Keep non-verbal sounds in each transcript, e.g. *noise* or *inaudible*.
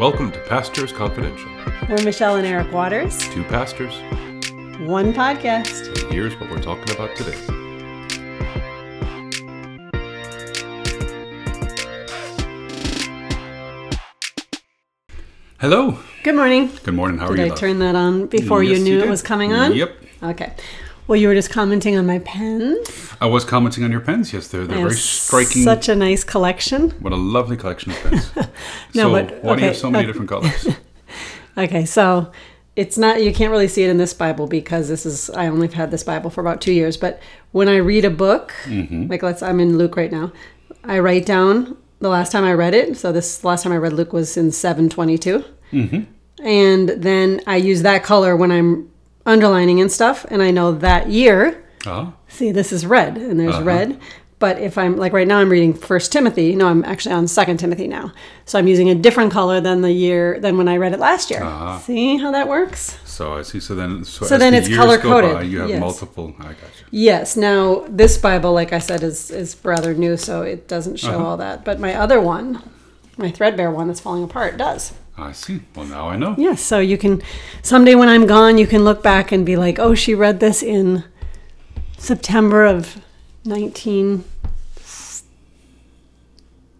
Welcome to Pastors Confidential. We're Michelle and Eric Waters, Two pastors, one podcast. and here's what we're talking about today. Hello. Good morning. Good morning. How are you? Did? I love? turn that on before you Yes, knew it was coming on? Yep. Okay. Well, you were just commenting on my pens. I was commenting on your pens. Yes, they're, very striking. Such a nice collection. what a lovely collection of pens. *laughs* No, so but- why do you have so many okay. different colors? *laughs* Okay, so it's not you can't really see it in this Bible because this is I only have had this Bible for about two years. But when I read a book, Mm-hmm. like let's I'm in Luke right now, I write down the last time I read it. So this last time I read Luke was in 722. Mm-hmm. and then I use that color when I'm underlining and stuff, and I know that year. uh See, this is red, and there's Uh-huh. red. But if I'm like right now, I'm reading First Timothy. No, I'm actually on Second Timothy now. So I'm using a different color than the year than when I read it last year. Uh-huh. See how that works? So I see. So then, so, So then the it's color-coded, you have yes. multiple. I got you. Yes. Now this Bible, like I said, is is rather new, so it doesn't show Uh-huh. all that. But my other one, my threadbare one that's falling apart, does. I see. Well, now I know. Yes. So you can someday when I'm gone, you can look back and be like, oh, she read this in September of 19.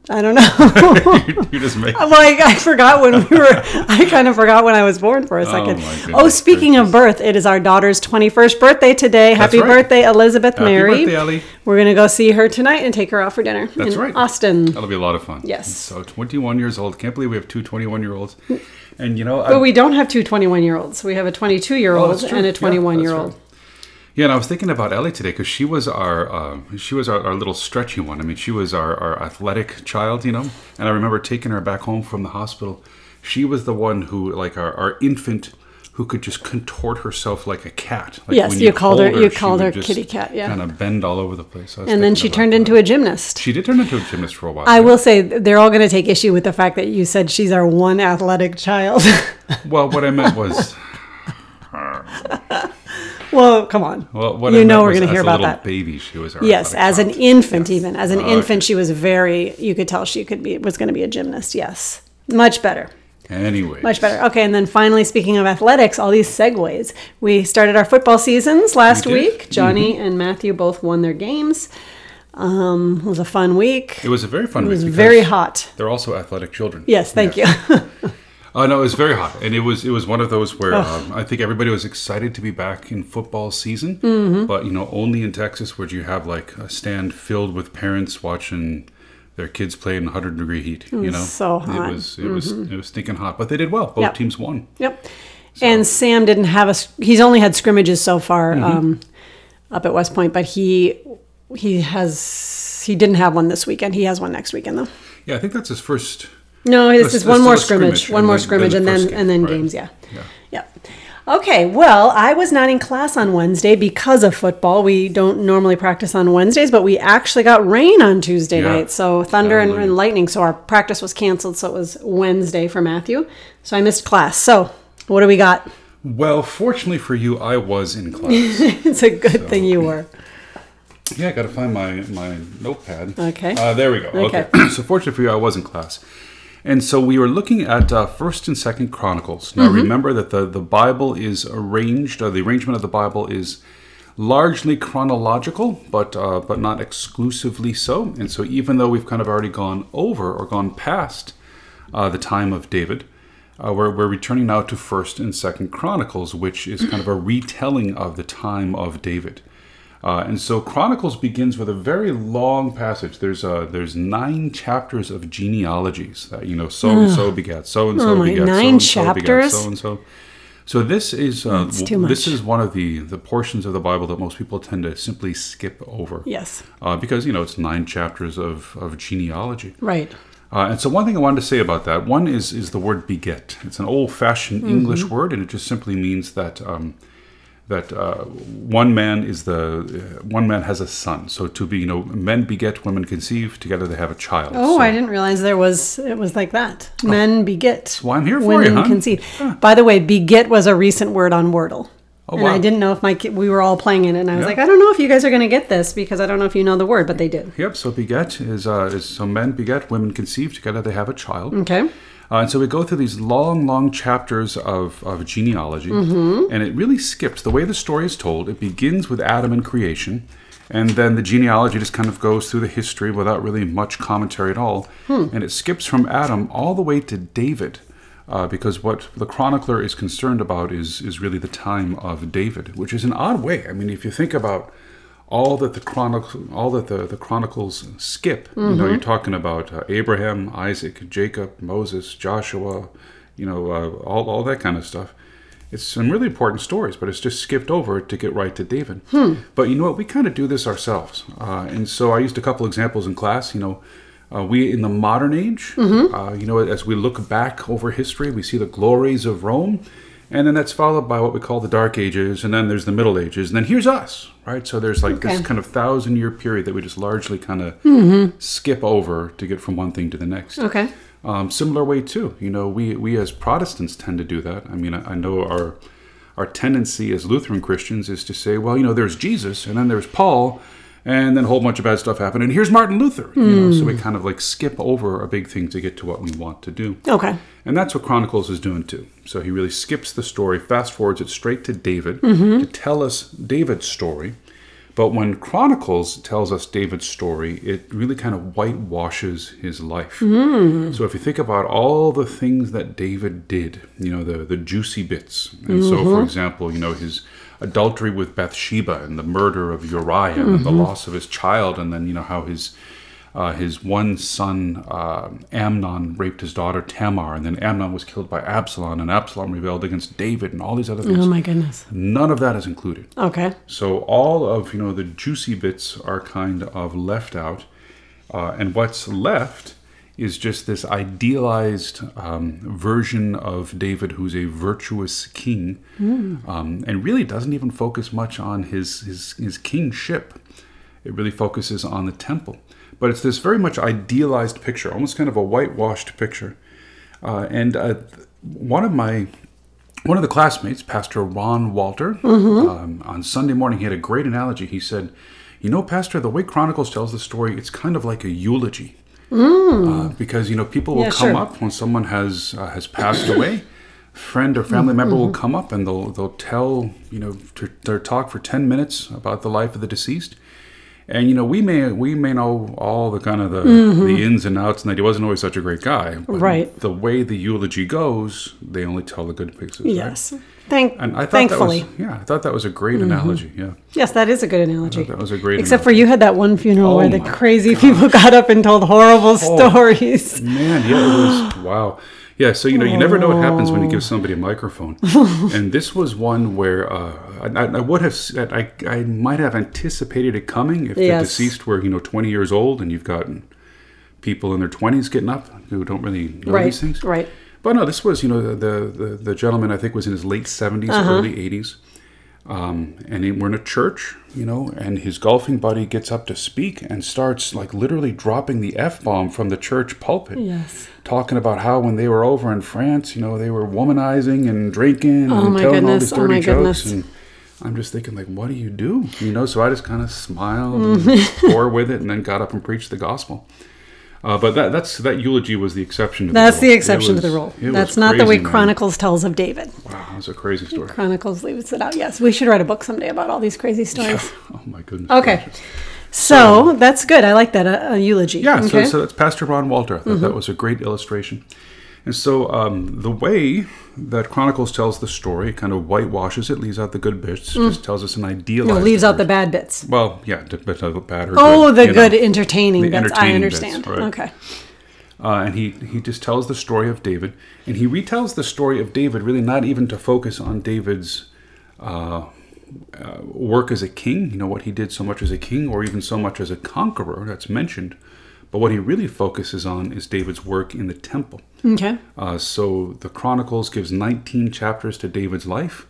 I don't know. *laughs* you, you just make. *laughs* Well, I, I forgot when we were. *laughs* I kind of forgot when I was born for a oh second. my Oh, goodness speaking of birth, it is our daughter's twenty-first birthday today. Happy right. birthday, Elizabeth Happy Mary! birthday, Ellie. We're gonna go see her tonight and take her out for dinner That's in right. Austin. That'll be a lot of fun. Yes. So 21 years old. Can't believe we have two 21 year olds. Mm. And you know, But we don't have two 21-year-olds. We have a 22-year-old Oh, and a Yeah, 21-year-old. right. Yeah, and I was thinking about Ellie today because she was our uh, she was our, our little stretchy one. I mean, she was our, our athletic child, you know. And I remember taking her back home from the hospital. She was the one who, like our, our infant, who could just contort herself like a cat. Like Yes, when you called her- hold you called her kitty cat, yeah. kind of bend all over the place. And then she turned that. into a gymnast. She did turn into a gymnast for a while. I will say they're all going to take issue with the fact that you said she's our one athletic child. *laughs* Well, what I meant was. Well, come on. Well, what You I know we're gonna hear about that. Baby, she was our Yes, as an infant, even as an Oh, infant, okay. she was very. You could tell she could be was going to be a gymnast. Yes, much better, Anyway, much better. Okay, and then finally, speaking of athletics, all these segues. We started our football seasons last We week. Johnny and Matthew both won their games. Um, it was a fun week. It was a very fun It was week. very hot. They're also athletic children. Yes, thank you. *laughs* Oh no, it was very hot, and it was it was one of those where um, I think everybody was excited to be back in football season. Mm-hmm. But you know, only in Texas would you have like a stand filled with parents watching their kids play in 100 degree heat. you know, so hot. Mm-hmm. It was it was it was stinking hot, but they did well. Both Yep. teams won. Yep. And Sam didn't have a. He's only had scrimmages so far Mm-hmm. um, up at West Point, but he he has he didn't have one this weekend. He has one next weekend though. Yeah, I think that's his first. No, it's That's- just one more scrimmage, scrimmage, one more scrimmage, and then and then games. Yeah. Yeah. Yep. Okay, well, I was not in class on Wednesday because of football. We don't normally practice on Wednesdays, but we actually got rain on Tuesday Yeah. night. So thunder and, and lightning. So our practice was canceled. So it was Wednesday for Matthew. So I missed class. So what do we got? Well, fortunately for you, I was in class. *laughs* it's a good thing you were. Yeah, I got to find my my notepad. Okay. Uh, there we go. Okay. Okay. *clears throat* so fortunately for you, I was in class, and so we were looking at uh, First and Second Chronicles. Now, remember that the the Bible is arranged. Uh, the arrangement of the Bible is largely chronological, but uh, but not exclusively so. And so, even though we've kind of already gone over or gone past uh, the time of David. Uh, we're, we're returning now to First and Second Chronicles, which is kind of a retelling of the time of David. Uh, and so Chronicles begins with a very long passage. There's uh, there's nine chapters of genealogies that you know so and so begat so and so Oh begat so nine and so begat chapters? so and so. So this is uh, this is one of the the portions of the Bible that most people tend to simply skip over. Yes. Uh, because you know it's nine chapters of of genealogy. Right. Uh, and so one thing I wanted to say about that one is is the word beget. It's an old-fashioned Mm-hmm. English word, and it just simply means that um, that uh, one man is the uh, one man has a son. So to be, you know, men beget, women conceive, together they have a child. Oh, so, I didn't realize there was it was like that. Men beget. why I'm here for women you, hon. conceive. By the way, beget was a recent word on Wordle. Oh, and wow. I didn't know if my ki- we were all playing it, and I was Yeah. like, I don't know if you guys are going to get this because I don't know if you know the word, but they did. Yep. So beget is uh, is so men beget, women conceive, together they have a child. Okay. Uh, and so we go through these long, long chapters of, of genealogy, Mm-hmm. and it really skips the way the story is told. It begins with Adam and creation, and then the genealogy just kind of goes through the history without really much commentary at all. Hmm. And it skips from Adam all the way to David, uh, because what the chronicler is concerned about is is really the time of David, which is an odd way. I mean, if you think about all that the chronicle, all that the, the chronicles skip. You know, you're talking about uh, Abraham, Isaac, Jacob, Moses, Joshua. You know, uh, all all that kind of stuff. It's some really important stories, but it's just skipped over to get right to David. But you know what? We kind of do this ourselves, uh, and so I used a couple examples in class. You know. Uh, we in the modern age, uh, you know, as we look back over history, we see the glories of Rome, and then that's followed by what we call the Dark Ages, and then there's the Middle Ages, and then here's us, right? So there's like this kind of thousand year period that we just largely kind of skip over to get from one thing to the next. Okay. Um, similar way too, you know, we we as Protestants tend to do that. I mean, I, I know our our tendency as Lutheran Christians is to say, well, you know, there's Jesus, and then there's Paul, and then a whole bunch of bad stuff happened, and here's Martin Luther. You know, so we hmm. kind of like skip over a big thing to get to what we want to do. Okay. And that's what Chronicles is doing too. So he really skips the story, fast forwards it straight to David mm-hmm. to tell us David's story. But when Chronicles tells us David's story, it really kind of whitewashes his life. Hmm. So if you think about all the things that David did, you know, the, the juicy bits. And so, for mm-hmm. example, you know, his adultery with Bathsheba and the murder of Uriah and the mm-hmm. loss of his child, and then, you know, how his uh, his one son uh, Amnon raped his daughter Tamar, and then Amnon was killed by Absalom, and Absalom rebelled against David, and all these other things. Oh my goodness. None of that is included. Okay. So all of you know the juicy bits are kind of left out, uh, and what's left is just this idealized um, version of David, who's a virtuous king, um, and really doesn't even focus much on his his his kingship. It really focuses on the temple, but it's this very much idealized picture, almost kind of a whitewashed picture. Uh, and uh, one of my one of the classmates, Pastor Ron Walter, um, on Sunday morning, he had a great analogy. He said, "You know, Pastor, the way Chronicles tells the story, it's kind of like a eulogy, uh, because you know people will Yeah, come sure. up when someone has uh, has passed away." Friend or family member will come up and they'll they'll tell you know to, their talk for ten minutes about the life of the deceased, and you know we may we may know all the kind of the, the ins and outs and that he wasn't always such a great guy. But Right. The way the eulogy goes, they only tell the good pieces. right? Yes. Thank. And I thought thankfully. that was yeah, I thought that was a great analogy. Yeah, Yes, that is a good analogy. that was a great. Except for you had that one funeral Oh where the crazy people got up and told horrible stories. man, yeah, it was wow. Yeah, so you know, you never know what happens when you give somebody a microphone, *laughs* and this was one where uh, I, I would have said I I might have anticipated it coming if the deceased were you know twenty years old and you've got people in their twenties getting up who don't really know Right. these things. Right. But no, this was, you know, the the, the gentleman I think was in his late 70s, Uh-huh. early 80s. Um, and he, we're in a church, you know, and his golfing buddy gets up to speak and starts like literally dropping the F bomb from the church pulpit. Yes. Talking about how when they were over in France, you know, they were womanizing and drinking Oh and my telling all goodness, these oh dirty my jokes. goodness. And I'm just thinking, like, what do you do? You know, so I just kind of smiled Mm-hmm. and *laughs* bore with it and then got up and preached the gospel. Uh, but that that's that eulogy was the exception to That's the the exception to the rule. That's not the way crazy, man. Chronicles tells of David. Wow, that's a crazy story. Chronicles leaves it out. Yes, we should write a book someday about all these crazy stories. *laughs* Oh my goodness. Okay. gracious. So that's good. I like that. A, a eulogy. Yeah, Okay. Mm-hmm. so, so that's Pastor Ron Walter. I thought that was a great illustration. And so um, the way that Chronicles tells the story kind of whitewashes it, leaves out the good bits, just tells us an idealized. Mm. no, leaves out the bad bits. Well, yeah, uh, bad or Oh, good, the good know. entertaining The bits. I entertaining bits, understand. right. Okay. Uh, and he, he just tells the story of David. And he retells the story of David, really not even to focus on David's uh, uh, work as a king, you know, what he did so much as a king, or even so much as a conqueror that's mentioned. But what he really focuses on is David's work in the temple. Okay. Uh, so the Chronicles gives 19 chapters to David's life.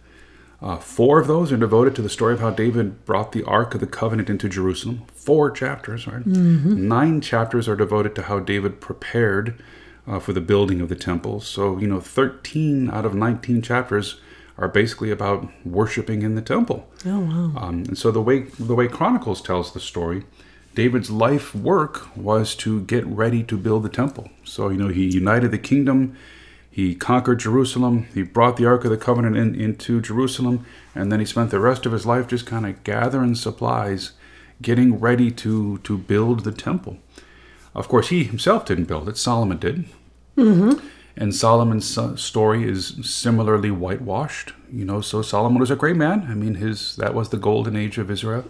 Uh, four of those are devoted to the story of how David brought the Ark of the Covenant into Jerusalem. Four chapters, right? Nine chapters are devoted to how David prepared uh, for the building of the temple. So, you know, 13 out of 19 chapters are basically about worshiping in the temple. Oh wow. Um, and so the way the way Chronicles tells the story, David's life work was to get ready to build the temple. So you know he united the kingdom He conquered Jerusalem. He brought the Ark of the Covenant in, into Jerusalem, and then he spent the rest of his life just kind of gathering supplies, getting ready to to build the temple. Of course, he himself didn't build it. Solomon did. Mm-hmm. And Solomon's story is similarly whitewashed. You know, so Solomon was a great man. I mean, his that was the golden age of Israel.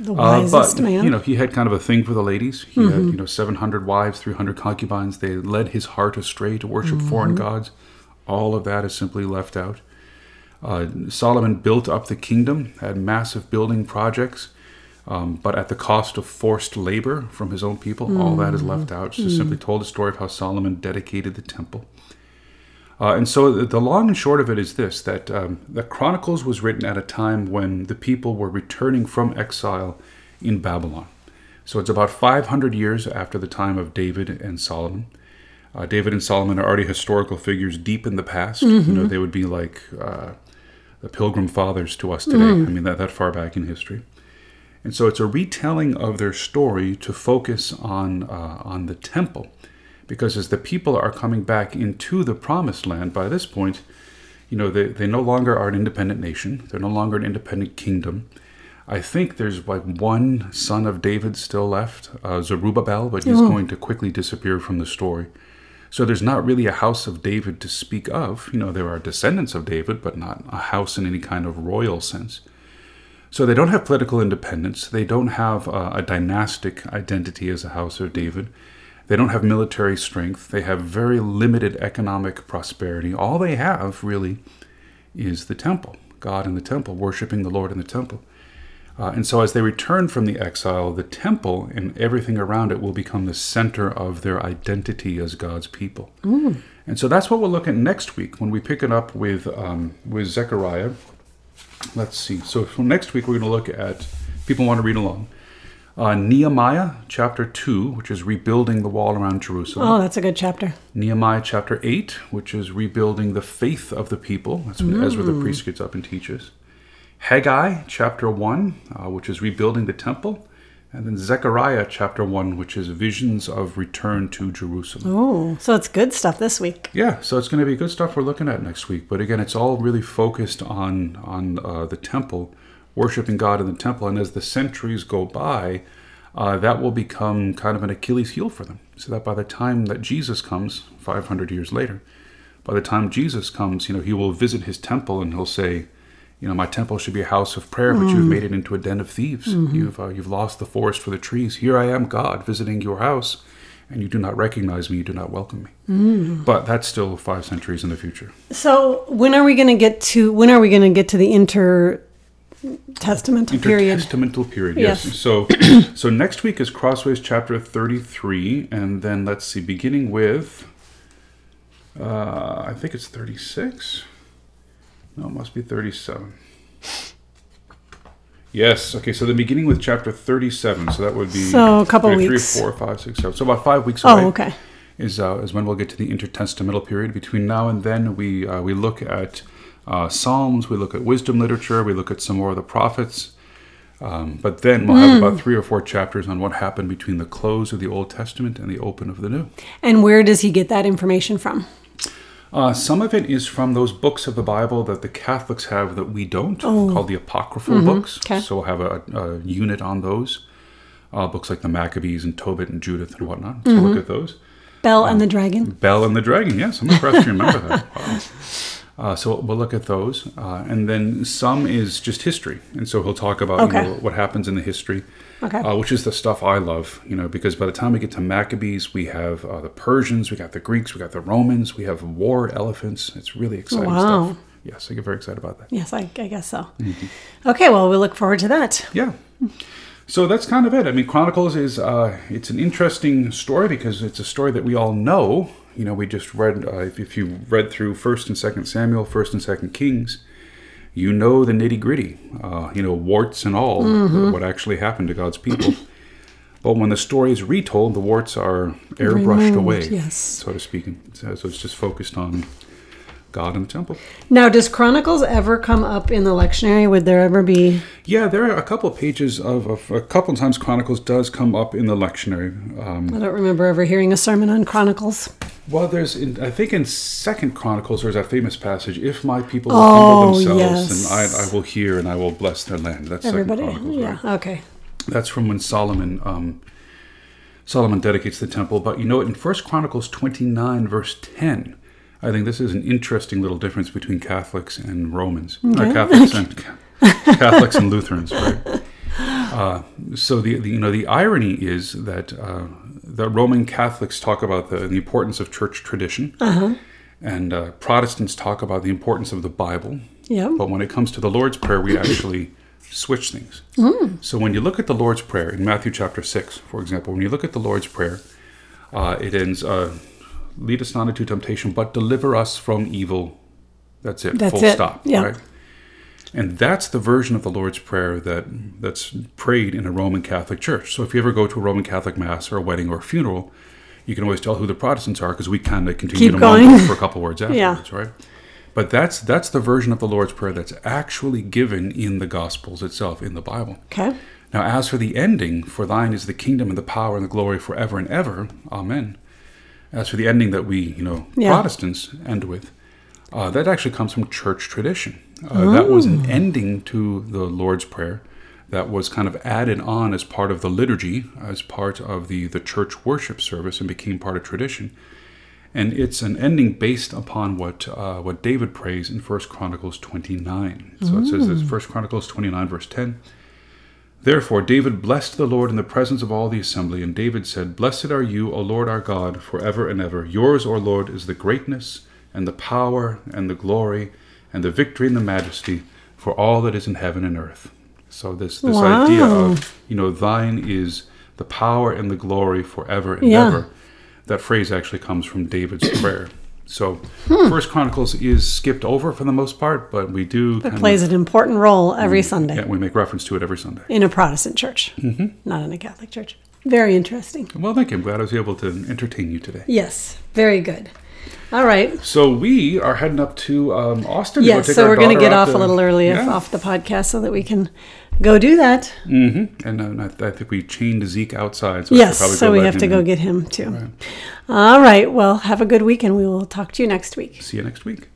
The Uh, but man. you know, he had kind of a thing for the ladies. He had you know seven hundred wives, three hundred concubines. They led his heart astray to worship foreign gods. All of that is simply left out. Uh, Solomon built up the kingdom, had massive building projects, um, but at the cost of forced labor from his own people. All that is left out. It's just simply told the story of how Solomon dedicated the temple. Uh, and so the, the long and short of it is this: that um, the Chronicles was written at a time when the people were returning from exile in Babylon. So it's about 500 years after the time of David and Solomon. Uh, David and Solomon are already historical figures deep in the past. You know, they would be like uh, the Pilgrim Fathers to us today. I mean, that, that far back in history. And so it's a retelling of their story to focus on uh, on the temple, because as the people are coming back into the promised land by this point, you know they, they no longer are an independent nation. They're no longer an independent kingdom. I think there's like one son of David still left, uh, Zerubbabel, but he's going to quickly disappear from the story. So there's not really a house of David to speak of. You know, there are descendants of David, but not a house in any kind of royal sense. So they don't have political independence. They don't have uh, a dynastic identity as a house of David. They don't have military strength. They have very limited economic prosperity. All they have really is the temple, God in the temple, worshiping the Lord in the temple. Uh, and so as they return from the exile, the temple and everything around it will become the center of their identity as God's people. And so that's what we'll look at next week when we pick it up with um, with Zechariah. Let's see. So next week, we're going to look at, people want to read along, uh, Nehemiah chapter 2, which is rebuilding the wall around Jerusalem. oh, that's a good chapter. Nehemiah chapter 8, which is rebuilding the faith of the people. That's when Ezra the priest gets up and teaches. Haggai chapter 1, uh, which is rebuilding the temple. And then Zechariah chapter 1, which is visions of return to Jerusalem. Oh, so it's good stuff this week. Yeah, so it's going to be good stuff we're looking at next week. But again, it's all really focused on on uh, the temple, worshiping God in the temple. And as the centuries go by, uh, that will become kind of an Achilles heel for them. So that by the time that Jesus comes, 500 years later, by the time Jesus comes, you know, he will visit his temple and he'll say, you know, my temple should be a house of prayer, but you've made it into a den of thieves. You've uh, you've lost the forest for the trees. Here I am, God, visiting your house, and you do not recognize me. You do not welcome me. But that's still five centuries in the future. So when are we going to get to? When are we going to get to the intertestamental period? Intertestamental period. Yes. Yes. So, so next week is Crossways chapter thirty-three, and then let's see, beginning with, uh, I think it's thirty-six. No, it must be thirty-seven. Yes. Okay. So the beginning with chapter thirty-seven. So that would be So, a couple 33, weeks. four, five, six, seven. So about five weeks away. Oh, okay. Is uh, is when we'll get to the intertestamental period. Between now and then, we uh, we look at uh, Psalms, we look at wisdom literature, we look at some more of the prophets. Um, but then we'll have Hmm. about three or four chapters on what happened between the close of the Old Testament and the open of the New. And where does he get that information from? Uh, some of it is from those books of the Bible that the Catholics have that we don't, called the apocryphal books. Oh. Mm-hmm. Okay. So we'll have a, a unit on those. Uh, books like the Maccabees and Tobit and Judith and whatnot. So Mm-hmm. look at those. Bel and the Dragon. Bel and the Dragon. Yes, I'm impressed you remember that. *laughs* Wow. Uh, so we'll look at those, uh, and then some is just history, and so he'll talk about Okay. you know, what happens in the history, Okay. uh, which is the stuff I love. You know, because by the time we get to Maccabees, we have uh, the Persians, we got the Greeks, we got the Romans, we have war elephants. It's really exciting Wow. stuff. Yes, I get very excited about that. Yes, I, I guess so. Mm-hmm. Okay, well, we look forward to that. Yeah. So that's kind of it. I mean, Chronicles is uh, it's an interesting story because it's a story that we all know. You know, we just read uh, if, if you read through First and Second Samuel, First and Second Kings, you know the nitty gritty. Uh, you know, warts and all, uh, what actually happened to God's people. *clears throat* but when the story is retold, the warts are airbrushed Removed, away, yes. so to speak. So it's just focused on The temple. Now, does Chronicles ever come up in the lectionary? Would there ever be? Yeah, there are a couple of pages of, of a couple of times Chronicles does come up in the lectionary. Um, I don't remember ever hearing a sermon on Chronicles. Well, there's, in, I think in Second Chronicles, there's that famous passage: "If my people will Oh, humble themselves, yes. and I, I will hear, and I will bless their land." That's Everybody, yeah, right? okay. That's from when Solomon, um, Solomon dedicates the temple. But you know, in First Chronicles 29, verse 10, I think this is an interesting little difference between Catholics and Romans, Okay. Catholics and *laughs* Catholics and Lutherans, right? Uh, so the, the you know the irony is that uh, the Roman Catholics talk about the, the importance of church tradition, and uh, Protestants talk about the importance of the Bible. Yeah. But when it comes to the Lord's Prayer, we actually switch things. So when you look at the Lord's Prayer in Matthew chapter 6, for example, when you look at the Lord's Prayer, uh, it ends, uh, lead us not into temptation, but deliver us from evil. That's it. That's full it. stop. Yeah. Right? And that's the version of the Lord's Prayer that that's prayed in a Roman Catholic church. So if you ever go to a Roman Catholic mass or a wedding or a funeral, you can always tell who the Protestants are because we kind of continue Keep to going. for a couple words *laughs* Yeah. afterwards, right? But that's that's the version of the Lord's Prayer that's actually given in the Gospels itself in the Bible. Okay. Now, as for the ending, for thine is the kingdom and the power and the glory forever and ever. Amen. As for the ending that we, you know, Yeah. Protestants end with, uh, that actually comes from church tradition. Uh, That was an ending to the Lord's Prayer that was kind of added on as part of the liturgy, as part of the, the church worship service, and became part of tradition. And it's an ending based upon what uh, what David prays in 1 Chronicles 29. So it says this 1 Chronicles 29, verse 10. Therefore, David blessed the Lord in the presence of all the assembly, and David said, Blessed are you, O Lord our God, for ever and ever. Yours, O Lord, is the greatness, and the power, and the glory, and the victory, and the majesty, for all that is in heaven and earth. So this this Wow. idea of you know, thine is the power and the glory forever and Yeah. ever. That phrase actually comes from David's prayer. So, Hmm. First Chronicles is skipped over for the most part, but we do It plays an important role every Sunday yeah, we make reference to it every Sunday. in a Protestant church, Mm-hmm. not in a Catholic church. Very interesting. Well, thank you. I'm glad I was able to entertain you today. Yes, very good. All right. So we are heading up to um, Austin. to Yes, take so we're going to get off to- a little early Yeah. off the podcast so that we can go do that. Mm-hmm. And uh, I, think we chained Zeke outside. So yes, so we have to him go get him too. All right. Well, have a good week and we will talk to you next week. See you next week.